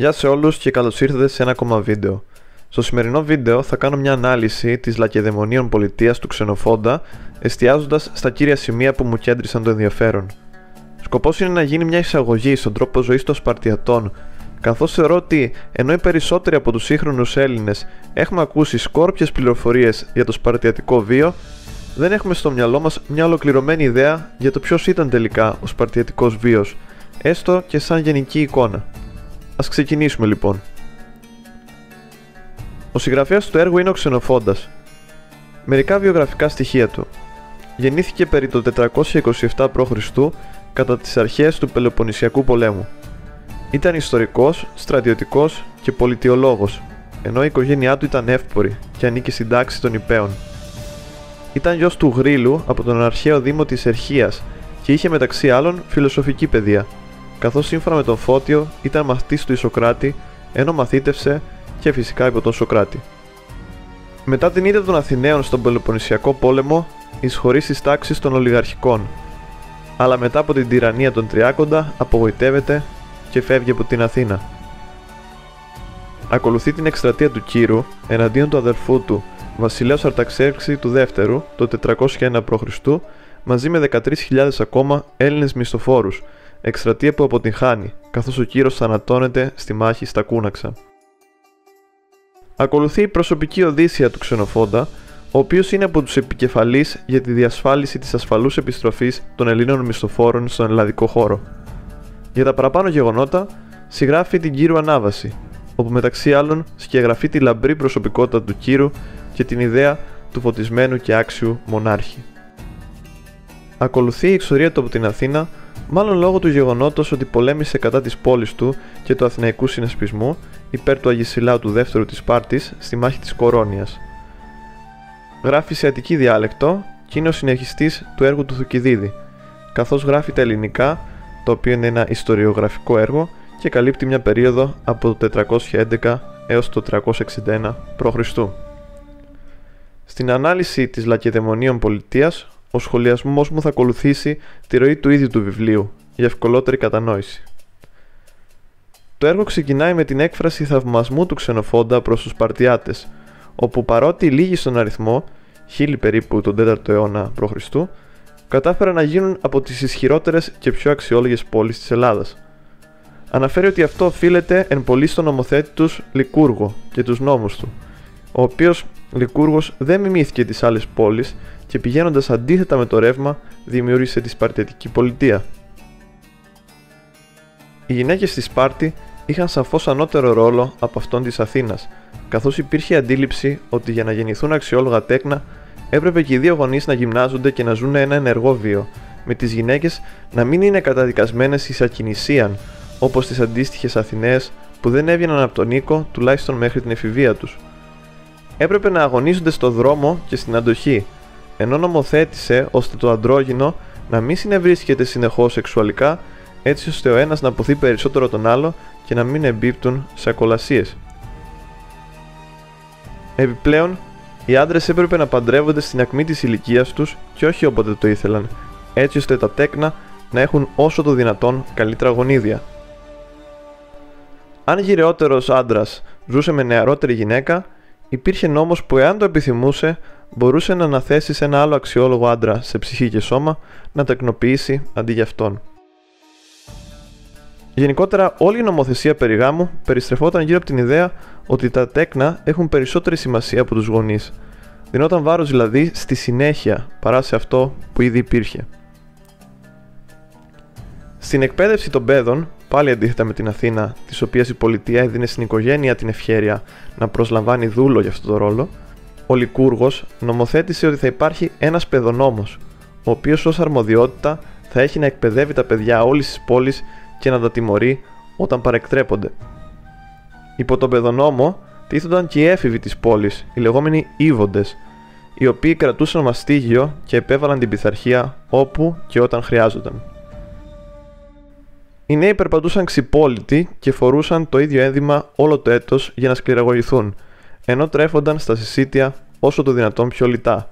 Γεια σε όλους και καλώς ήρθατε σε ένα ακόμα βίντεο. Στο σημερινό βίντεο θα κάνω μια ανάλυση της λακεδαιμονίων πολιτείας του Ξενοφόντα εστιάζοντας στα κύρια σημεία που μου κέντρισαν το ενδιαφέρον. Σκοπός είναι να γίνει μια εισαγωγή στον τρόπο ζωής των Σπαρτιατών καθώς θεωρώ ότι ενώ οι περισσότεροι από τους σύγχρονους Έλληνες έχουμε ακούσει σκόρπιες πληροφορίες για το Σπαρτιατικό βίο δεν έχουμε στο μυαλό μας μια ολοκληρωμένη ιδέα για το ποιος ήταν τελικά ο Σπαρτιατικός βίος έστω και σαν γενική εικόνα. Ας ξεκινήσουμε λοιπόν. Ο συγγραφέας του έργου είναι ο Ξενοφόντας. Μερικά βιογραφικά στοιχεία του. Γεννήθηκε περί το 427 π.Χ. κατά τις αρχές του Πελοποννησιακού πολέμου. Ήταν ιστορικός, στρατιωτικός και πολιτιολόγος, ενώ η οικογένειά του ήταν εύπορη και ανήκε στην τάξη των Ιππέων. Ήταν γιος του Γρήλου από τον αρχαίο δήμο της Ερχίας και είχε μεταξύ άλλων φιλοσοφική παιδεία – καθώς σύμφωνα με τον Φώτιο ήταν μαθητής του Ισοκράτη, ενώ μαθήτευσε και φυσικά υπό τον Σοκράτη. Μετά την ήττα των Αθηναίων στον Πελοποννησιακό πόλεμο, εισχωρεί στις τάξεις των ολιγαρχικών, αλλά μετά από την τυραννία των Τριάκοντα απογοητεύεται και φεύγει από την Αθήνα. Ακολουθεί την εκστρατεία του Κύρου εναντίον του αδερφού του, βασιλέως Αρταξέρξη του δεύτερου, το 401 π.Χ., μαζί με 13.000 ακόμα Έλληνες μισθοφόρους, εκστρατεία που αποτυγχάνει, καθώς ο κύρος θανατώνεται στη μάχη στα Κούναξα. Ακολουθεί η προσωπική οδύσσια του Ξενοφόντα, ο οποίος είναι από τους επικεφαλείς για τη διασφάλιση της ασφαλούς επιστροφής των Ελλήνων μισθοφόρων στον ελλαδικό χώρο. Για τα παραπάνω γεγονότα, συγγράφει την Κύρου Ανάβαση, όπου μεταξύ άλλων σκιαγραφεί τη λαμπρή προσωπικότητα του Κύρου και την ιδέα του φωτισμένου και άξιου μονάρχη. Ακολουθεί η εξορία του από την Αθήνα μάλλον λόγω του γεγονότος ότι πολέμησε κατά της πόλης του και του Αθηναϊκού συνασπισμού υπέρ του Αγισιλάου του δεύτερου της Σπάρτης στη μάχη της Κορώνιας. Γράφει σε αττική διάλεκτο και είναι ο συνεχιστής του έργου του Θουκυδίδη, καθώς γράφει τα ελληνικά, το οποίο είναι ένα ιστοριογραφικό έργο και καλύπτει μια περίοδο από το 411 έως το 361 π.Χ. Στην ανάλυση της Λακεδαιμονίων πολιτείας, ο σχολιασμός μου θα ακολουθήσει τη ροή του ίδιου του βιβλίου, για ευκολότερη κατανόηση. Το έργο ξεκινάει με την έκφραση θαυμασμού του Ξενοφόντα προς τους Σπαρτιάτες, όπου παρότι λίγοι στον αριθμό, χίλιοι περίπου τον 4ο αιώνα π.Χ., κατάφεραν να γίνουν από τις ισχυρότερες και πιο αξιόλογες πόλεις της Ελλάδας. Αναφέρει ότι αυτό οφείλεται εν πολύ στον νομοθέτη τους Λικούργο και τους νόμους του, ο οποίος Λικούργος δεν μιμήθηκε τις άλλες πόλεις και πηγαίνοντας αντίθετα με το ρεύμα δημιούργησε τη Σπαρτιατική πολιτεία. Οι γυναίκες στη Σπάρτη είχαν σαφώς ανώτερο ρόλο από αυτόν της Αθήνας, καθώς υπήρχε αντίληψη ότι για να γεννηθούν αξιόλογα τέκνα έπρεπε και οι δύο γονείς να γυμνάζονται και να ζουν ένα ενεργό βίο, με τις γυναίκες να μην είναι καταδικασμένες εις ακινησίαν, όπως τις αντίστοιχες Αθηναίες που δεν έβγαιναν από τον οίκο τουλάχιστον μέχρι την εφηβεία τους. Έπρεπε να αγωνίζονται στο δρόμο και στην αντοχή, ενώ νομοθέτησε ώστε το αντρόγινο να μην συνευρίσκεται συνεχώς σεξουαλικά έτσι ώστε ο ένας να αποθεί περισσότερο τον άλλο και να μην εμπίπτουν σε ακολασίε. Επιπλέον, οι άντρες έπρεπε να παντρεύονται στην ακμή της ηλικίας τους και όχι όποτε το ήθελαν, έτσι ώστε τα τέκνα να έχουν όσο το δυνατόν καλύτερα γονίδια. Αν γυρεότερος άντρας ζούσε με νεαρότερη γυναίκα, υπήρχε νόμος που εάν το επιθυμούσε μπορούσε να αναθέσει σε ένα άλλο αξιόλογο άντρα σε ψυχή και σώμα να τεκνοποιήσει αντί για αυτόν. Γενικότερα, όλη η νομοθεσία περί γάμου περιστρεφόταν γύρω από την ιδέα ότι τα τέκνα έχουν περισσότερη σημασία από τους γονείς. Δινόταν βάρος δηλαδή στη συνέχεια παρά σε αυτό που ήδη υπήρχε. Στην εκπαίδευση των παιδών, πάλι αντίθετα με την Αθήνα, της οποίας η πολιτεία έδινε στην οικογένεια την ευχέρεια να προσλαμβάνει δούλο για αυτό το ρόλο, ο Λικούργο νομοθέτησε ότι θα υπάρχει ένας παιδονόμος, ο οποίος ως αρμοδιότητα θα έχει να εκπαιδεύει τα παιδιά όλης της πόλης και να τα τιμωρεί όταν παρεκτρέπονται. Υπό τον παιδονόμο τίθονταν και οι έφηβοι της πόλης, οι λεγόμενοι Ήβοντε, οι οποίοι κρατούσαν μαστίγιο και επέβαλαν την πειθαρχία όπου και όταν χρειάζονταν. Οι νέοι περπατούσαν ξυπόλυτοι και φορούσαν το ίδιο ένδυμα όλο το έτος για να σκληραγωγηθούν, ενώ τρέφονταν στα συσίτια όσο το δυνατόν πιο λιτά.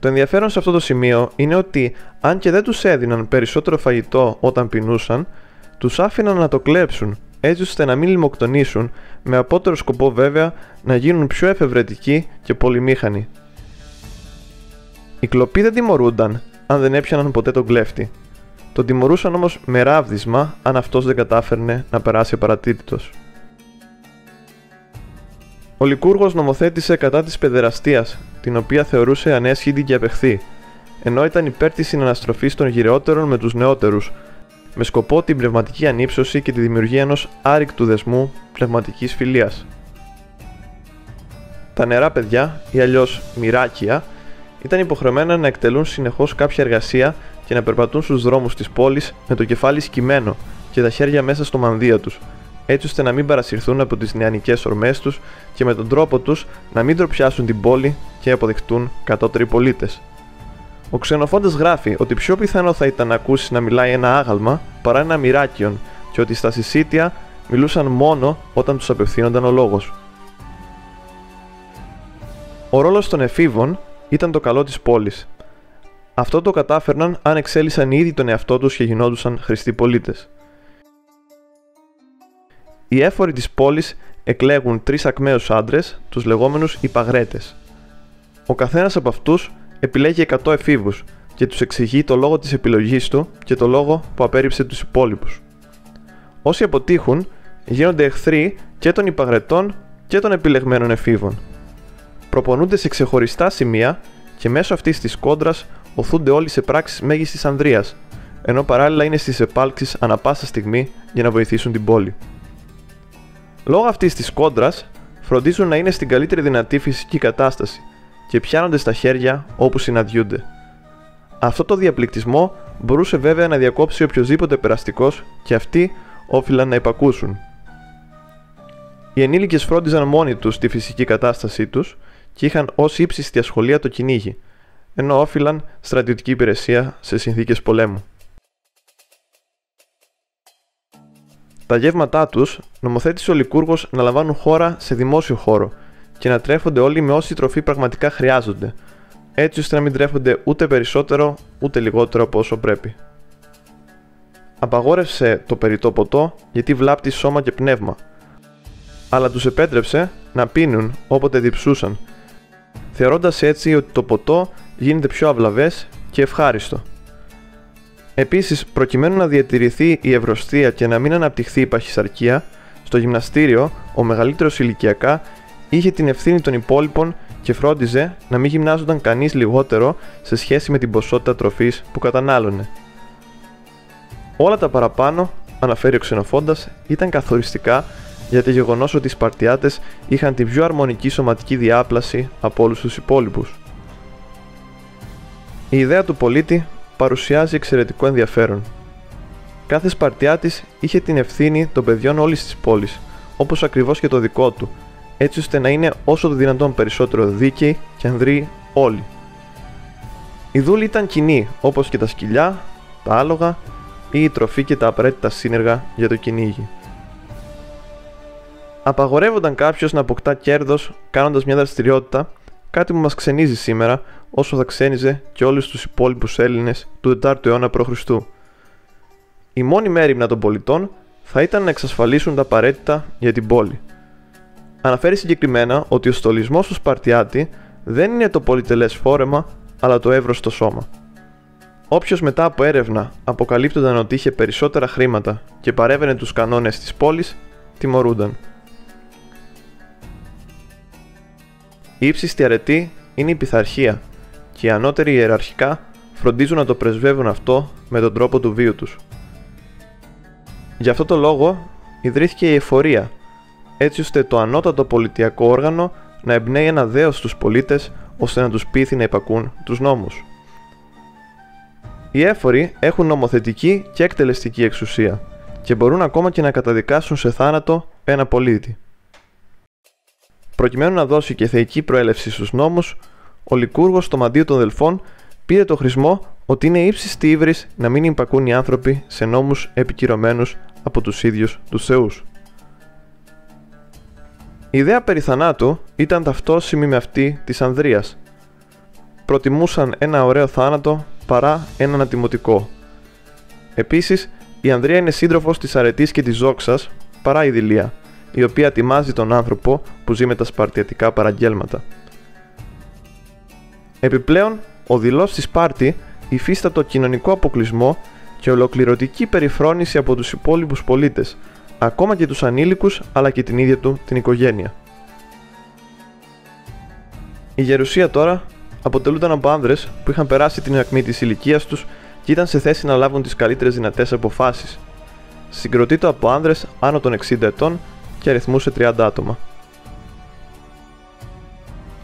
Το ενδιαφέρον σε αυτό το σημείο είναι ότι αν και δεν τους έδιναν περισσότερο φαγητό όταν πεινούσαν, τους άφηναν να το κλέψουν, έτσι ώστε να μην λιμοκτονήσουν, με απότερο σκοπό βέβαια να γίνουν πιο εφευρετικοί και πολυμήχανοι. Οι κλοποί δεν τιμωρούνταν αν δεν έπιαναν ποτέ τον κλέφτη. Τον τιμωρούσαν όμως με ράβδισμα αν αυτός δεν κατάφερνε να περάσει απαρατήρητος. Ο Λικούργος νομοθέτησε κατά της παιδεραστίας, την οποία θεωρούσε ανέσχυτη και απεχθή, ενώ ήταν υπέρ της συναναστροφής των γυρεότερων με τους νεότερους, με σκοπό την πνευματική ανύψωση και τη δημιουργία ενός άρρηκτου δεσμού πνευματικής φιλίας. Τα νερά παιδιά, ή αλλιώς μοιράκια, ήταν υποχρεωμένα να εκτελούν συνεχώς κάποια εργασία και να περπατούν στους δρόμους της πόλης με το κεφάλι σκυμμένο και τα χέρια μέσα στο μανδύα τους, έτσι ώστε να μην παρασυρθούν από τις νεανικές ορμές τους και με τον τρόπο τους να μην τροπιάσουν την πόλη και αποδειχτούν κατώτεροι πολίτες. Ο ξενοφόντας γράφει ότι πιο πιθανό θα ήταν να ακούσεις να μιλάει ένα άγαλμα παρά ένα μοιράκιον και ότι στα συσίτια μιλούσαν μόνο όταν τους απευθύνονταν ο λόγος. Ο ρόλος των εφήβων ήταν το καλό της πόλης. Αυτό το κατάφερναν αν εξέλισσαν ήδη τον εαυτό τους και γινόντουσαν χρηστοί πολίτες. Οι έφοροι της πόλης εκλέγουν τρεις ακμαίους άντρες, τους λεγόμενους υπαγρέτες. Ο καθένας από αυτούς επιλέγει 100 εφήβους και τους εξηγεί το λόγο της επιλογής του και το λόγο που απέρριψε τους υπόλοιπους. Όσοι αποτύχουν γίνονται εχθροί και των υπαγρετών και των επιλεγμένων εφήβων. Προπονούνται σε ξεχωριστά σημεία και μέσω αυτής της κόντρας οθούνται όλοι σε πράξεις μέγιστης ανδρείας, ενώ παράλληλα είναι στις επάλξεις ανα πάσα στιγμή για να βοηθήσουν την πόλη. Λόγω αυτής της κόντρας, φροντίζουν να είναι στην καλύτερη δυνατή φυσική κατάσταση και πιάνονται στα χέρια όπου συναντιούνται. Αυτό το διαπληκτισμό μπορούσε βέβαια να διακόψει οποιοδήποτε περαστικός και αυτοί όφυλαν να υπακούσουν. Οι ενήλικες φρόντιζαν μόνοι τους τη φυσική κατάστασή τους και είχαν ως ύψιστη ασχολία το κυνήγι, ενώ όφυλαν στρατιωτική υπηρεσία σε συνθήκες πολέμου. Τα γεύματά τους νομοθέτησε ο Λικούργος να λαμβάνουν χώρα σε δημόσιο χώρο και να τρέφονται όλοι με όση τροφή πραγματικά χρειάζονται, έτσι ώστε να μην τρέφονται ούτε περισσότερο ούτε λιγότερο από όσο πρέπει. Απαγόρευσε το περιττό ποτό γιατί βλάπτει σώμα και πνεύμα, αλλά τους επέτρεψε να πίνουν όποτε διψούσαν, θεωρώντας έτσι ότι το ποτό γίνεται πιο αυλαβές και ευχάριστο. Επίσης, προκειμένου να διατηρηθεί η ευρωστία και να μην αναπτυχθεί η παχυσαρκία, στο γυμναστήριο ο μεγαλύτερος ηλικιακά είχε την ευθύνη των υπόλοιπων και φρόντιζε να μην γυμνάζονταν κανείς λιγότερο σε σχέση με την ποσότητα τροφής που κατανάλωνε. Όλα τα παραπάνω, αναφέρει ο ξενοφόντας, ήταν καθοριστικά για το γεγονός ότι οι Σπαρτιάτες είχαν την πιο αρμονική σωματική διάπλαση από όλους τους υπόλοιπους. Η ιδέα του πολίτη παρουσιάζει εξαιρετικό ενδιαφέρον. Κάθε Σπαρτιάτης είχε την ευθύνη των παιδιών όλης της πόλης, όπως ακριβώς και το δικό του, έτσι ώστε να είναι όσο το δυνατόν περισσότερο δίκαιοι και ανδροί όλοι. Η δούλη ήταν κοινή, όπως και τα σκυλιά, τα άλογα ή η τροφή και τα απαραίτητα σύνεργα για το κυνήγι. Απαγορεύονταν κάποιος να αποκτά κέρδος κάνοντας μια δραστηριότητα, κάτι που μας ξενίζει σήμερα όσο θα ξένιζε και όλους τους υπόλοιπους Έλληνες του 4ου αιώνα π.Χ. Η μόνη μέρημνα των πολιτών θα ήταν να εξασφαλίσουν τα απαραίτητα για την πόλη. Αναφέρει συγκεκριμένα ότι ο στολισμός του Σπαρτιάτη δεν είναι το πολυτελές φόρεμα, αλλά το εύρωστο σώμα. Όποιος μετά από έρευνα αποκαλύπτονταν ότι είχε περισσότερα χρήματα και παρέβαινε τους κανόνες της πόλης, τιμωρούνταν. Η ύψιστη αρετή είναι η πειθαρχία και οι ανώτεροι ιεραρχικά φροντίζουν να το πρεσβεύουν αυτό με τον τρόπο του βίου τους. Γι' αυτό το λόγο ιδρύθηκε η εφορία, έτσι ώστε το ανώτατο πολιτιακό όργανο να εμπνέει ένα δέος στους πολίτες ώστε να τους πείθει να υπακούν τους νόμους. Οι έφοροι έχουν νομοθετική και εκτελεστική εξουσία και μπορούν ακόμα και να καταδικάσουν σε θάνατο ένα πολίτη. Προκειμένου να δώσει και θεϊκή προέλευση στους νόμους, ο Λικούργος στο μαντίο των Δελφών πήρε το χρησμό ότι είναι ύψιστη ύβρις να μην υπακούν οι άνθρωποι σε νόμους επικυρωμένους από τους ίδιους τους θεούς. Η ιδέα περί θανάτου ήταν ταυτόσιμη με αυτή της Ανδρείας. Προτιμούσαν ένα ωραίο θάνατο παρά έναν ατιμωτικό. Επίσης, Η Ανδρία είναι σύντροφος της Αρετής και της Ζόξα παρά η Δηλία, η οποία τιμάζει τον άνθρωπο που ζει με τα σπαρτιατικά παραγγέλματα. Επιπλέον, ο δηλός στη Σπάρτη υφίστατο κοινωνικό αποκλεισμό και ολοκληρωτική περιφρόνηση από τους υπόλοιπους πολίτες, ακόμα και τους ανήλικους αλλά και την ίδια του την οικογένεια. Η γερουσία τώρα αποτελούνταν από άνδρες που είχαν περάσει την ακμή της ηλικίας τους και ήταν σε θέση να λάβουν τις καλύτερες δυνατές αποφάσεις. Συγκροτείται από άνδρες άνω των 60 ετών και αριθμούσε 30 άτομα.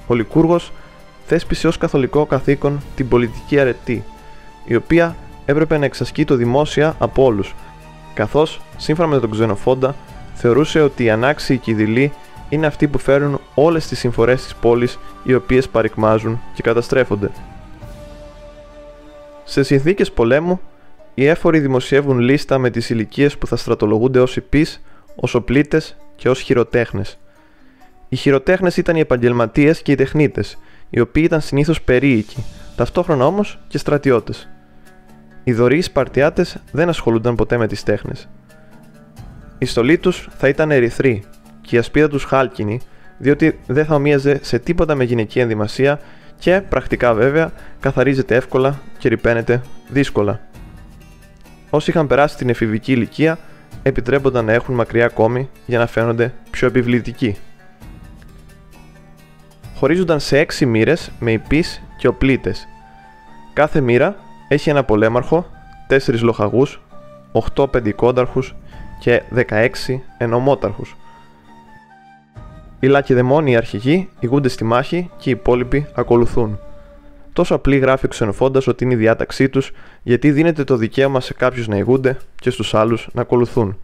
Ο Λικούργος θέσπισε ως καθολικό καθήκον την πολιτική αρετή, η οποία έπρεπε να εξασκεί το δημόσια από όλους, καθώς, σύμφωνα με τον Ξενοφόντα, θεωρούσε ότι οι ανάξιοι και οι δειλοί είναι αυτοί που φέρουν όλες τις συμφορές της πόλης οι οποίες παρικμάζουν και καταστρέφονται. Σε συνθήκες πολέμου, οι έφοροι δημοσιεύουν λίστα με τις ηλικίες που θα στρατολογούνται ως υπείς, ως οπλίτες και ως χειροτέχνες. Οι χειροτέχνες ήταν οι επαγγελματίες και οι τεχνίτες, οι οποίοι ήταν συνήθως περίοικοι, ταυτόχρονα όμως και στρατιώτες. Οι δωροί Σπαρτιάτες δεν ασχολούνταν ποτέ με τις τέχνες. Η στολή τους θα ήταν ερυθρή και η ασπίδα τους χάλκινη, διότι δεν θα ομοίαζε σε τίποτα με γυναική ενδυμασία και, πρακτικά βέβαια, καθαρίζεται εύκολα και ρηπαίνεται δύσκολα. Όσοι είχαν περάσει την εφηβική ηλικία, επιτρέπονταν να έχουν μακριά κόμη για να φαίνονται πιο επιβλητικοί. Χωρίζονταν σε έξι μοίρες με υπείς και οπλίτες. Κάθε μοίρα έχει ένα πολέμαρχο, 4 λοχαγούς, 8 πεντικόνταρχους και 16 ενομόταρχους. Οι λακεδαιμόνοι αρχηγοί ηγούνται στη μάχη και οι υπόλοιποι ακολουθούν. Τόσο απλή γράφει ο ξενοφώντας ότι είναι η διάταξή τους, γιατί δίνεται το δικαίωμα σε κάποιους να ηγούνται και στους άλλους να ακολουθούν.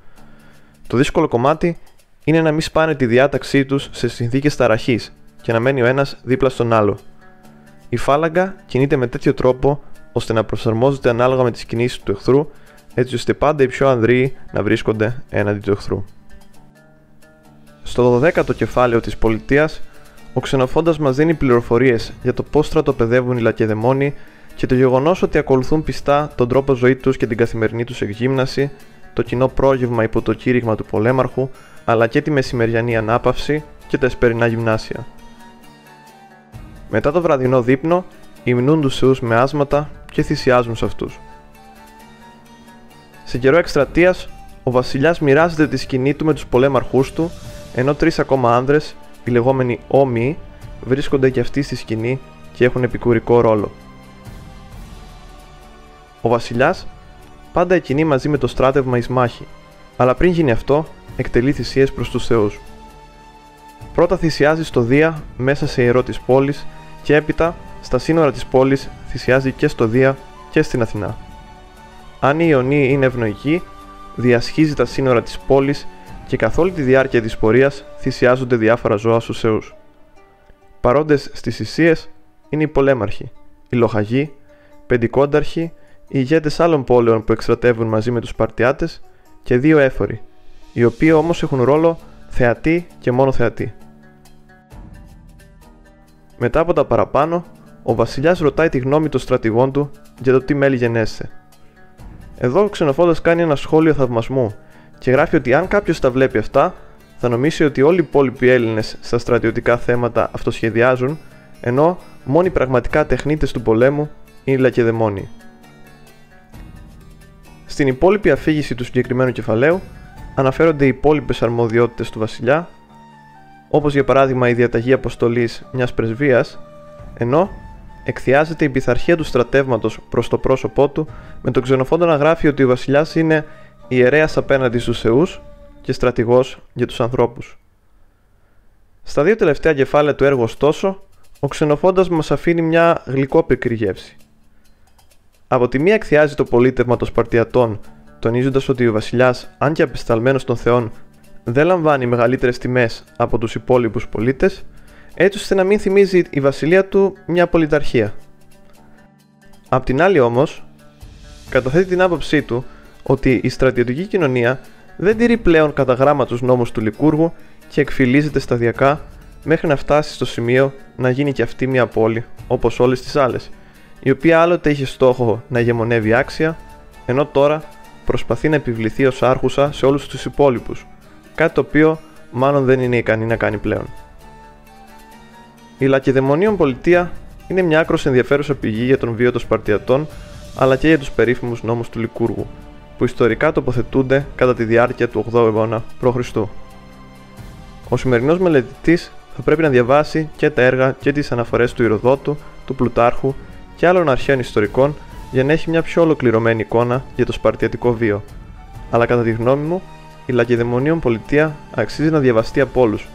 Το δύσκολο κομμάτι είναι να μην σπάνε τη διάταξή τους σε συνθήκες ταραχής και να μένει ο ένας δίπλα στον άλλο. Η φάλαγγα κινείται με τέτοιο τρόπο ώστε να προσαρμόζεται ανάλογα με τις κινήσεις του εχθρού, έτσι ώστε πάντα οι πιο ανδρείοι να βρίσκονται έναντι του εχθρού. Στο 12ο κεφάλαιο της πολιτείας, ο ξενοφόντας μας δίνει πληροφορίες για το πώς στρατοπεδεύουν οι λακεδαιμόνοι και το γεγονός ότι ακολουθούν πιστά τον τρόπο ζωή τους και την καθημερινή τους εκγύμναση, το κοινό πρόγευμα υπό το κήρυγμα του πολέμαρχου, αλλά και τη μεσημεριανή ανάπαυση και τα εσπερινά γυμνάσια. Μετά το βραδινό δείπνο, υμνούν τους θεούς με άσματα και θυσιάζουν σε αυτούς. Σε καιρό εκστρατείας, ο βασιλιάς μοιράζεται τη σκηνή του με τους πολέμαρχούς του, ενώ τρεις ακόμα άνδρες, οι λεγόμενοι όμοιοι, βρίσκονται και αυτοί στη σκηνή και έχουν επικουρικό ρόλο. Ο βασιλιάς πάντα εκκινεί μαζί με το στράτευμα εις μάχη, αλλά πριν γίνει αυτό, εκτελεί θυσίες προς τους θεούς. Πρώτα θυσιάζει στο Δία μέσα σε ιερό της πόλης και έπειτα στα σύνορα της πόλης θυσιάζει και στο Δία και στην Αθηνά. Αν η Ιωνή είναι ευνοϊκή, διασχίζει τα σύνορα της πόλης και καθ' όλη τη διάρκεια της πορείας θυσιάζονται διάφορα ζώα στους θεούς. Παρόντες στις θυσίες είναι οι πολέμαρχοι, οι λοχαγοί, πεντικόνταρχοι, οι ηγέτες άλλων πόλεων που εκστρατεύουν μαζί με τους Σπαρτιάτες και δύο έφοροι, οι οποίοι όμως έχουν ρόλο θεατή και μόνο θεατή. Μετά από τα παραπάνω, ο βασιλιάς ρωτάει τη γνώμη των στρατηγών του για το τι μέλη γενέστε. Εδώ ο ξενοφόντα κάνει ένα σχόλιο θαυμασμού και γράφει ότι αν κάποιος τα βλέπει αυτά, θα νομίσει ότι όλοι οι υπόλοιποι Έλληνες στα στρατιωτικά θέματα αυτοσχεδιάζουν, ενώ μόνοι πραγματικά τεχνίτες του πολέμου είναι οι λακεδαιμόνοι. Στην υπόλοιπη αφήγηση του συγκεκριμένου κεφαλαίου αναφέρονται οι υπόλοιπες αρμοδιότητες του βασιλιά, όπως για παράδειγμα η διαταγή αποστολής μιας πρεσβείας, ενώ εκθιάζεται η πειθαρχία του στρατεύματος προς το πρόσωπό του, με τον ξενοφόντα να γράφει ότι ο βασιλιάς είναι ιερέας απέναντι στους Θεούς και στρατηγός για τους ανθρώπους. Στα δύο τελευταία κεφάλαια του έργου, ωστόσο, ο ξενοφόντας μας αφήνει μια γλυκόπικρη γεύση. Από τη μία εκθιάζει το πολίτευμα των Σπαρτιατών, τονίζοντας ότι ο βασιλιάς, αν και απεσταλμένος των Θεών, δεν λαμβάνει μεγαλύτερες τιμές από τους υπόλοιπους πολίτες, έτσι ώστε να μην θυμίζει η βασιλεία του μια πολιταρχία. Απ' την άλλη όμως, καταθέτει την άποψή του ότι η στρατιωτική κοινωνία δεν τηρεί πλέον κατά γράμμα τους νόμους του Λικούργου και εκφυλίζεται σταδιακά μέχρι να φτάσει στο σημείο να γίνει και αυτή μια πόλη όπως όλες τις άλλες, η οποία άλλοτε είχε στόχο να ηγεμονεύει άξια, ενώ τώρα προσπαθεί να επιβληθεί ως άρχουσα σε όλους τους υπόλοιπους, κάτι το οποίο μάλλον δεν είναι ικανή να κάνει πλέον. Η Λακεδαιμονίων πολιτεία είναι μια άκρος ενδιαφέρουσα πηγή για τον βίο των Σπαρτιατών αλλά και για τους περίφημους νόμους του Λικούργου, που ιστορικά τοποθετούνται κατά τη διάρκεια του 8ου αιώνα π.Χ. Ο σημερινός μελετητής θα πρέπει να διαβάσει και τα έργα και τις αναφορές του Ηροδότου, του Πλουτάρχου και άλλων αρχαίων ιστορικών για να έχει μια πιο ολοκληρωμένη εικόνα για το Σπαρτιατικό βίο. Αλλά κατά τη γνώμη μου, η Λακεδαιμονίων πολιτεία αξίζει να διαβαστεί από όλους,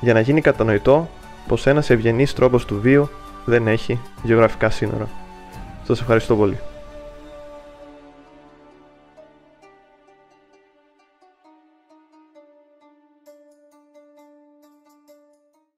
για να γίνει κατανοητό πως ένας ευγενής τρόπος του βίου δεν έχει γεωγραφικά σύνορα. Σας ευχαριστώ πολύ.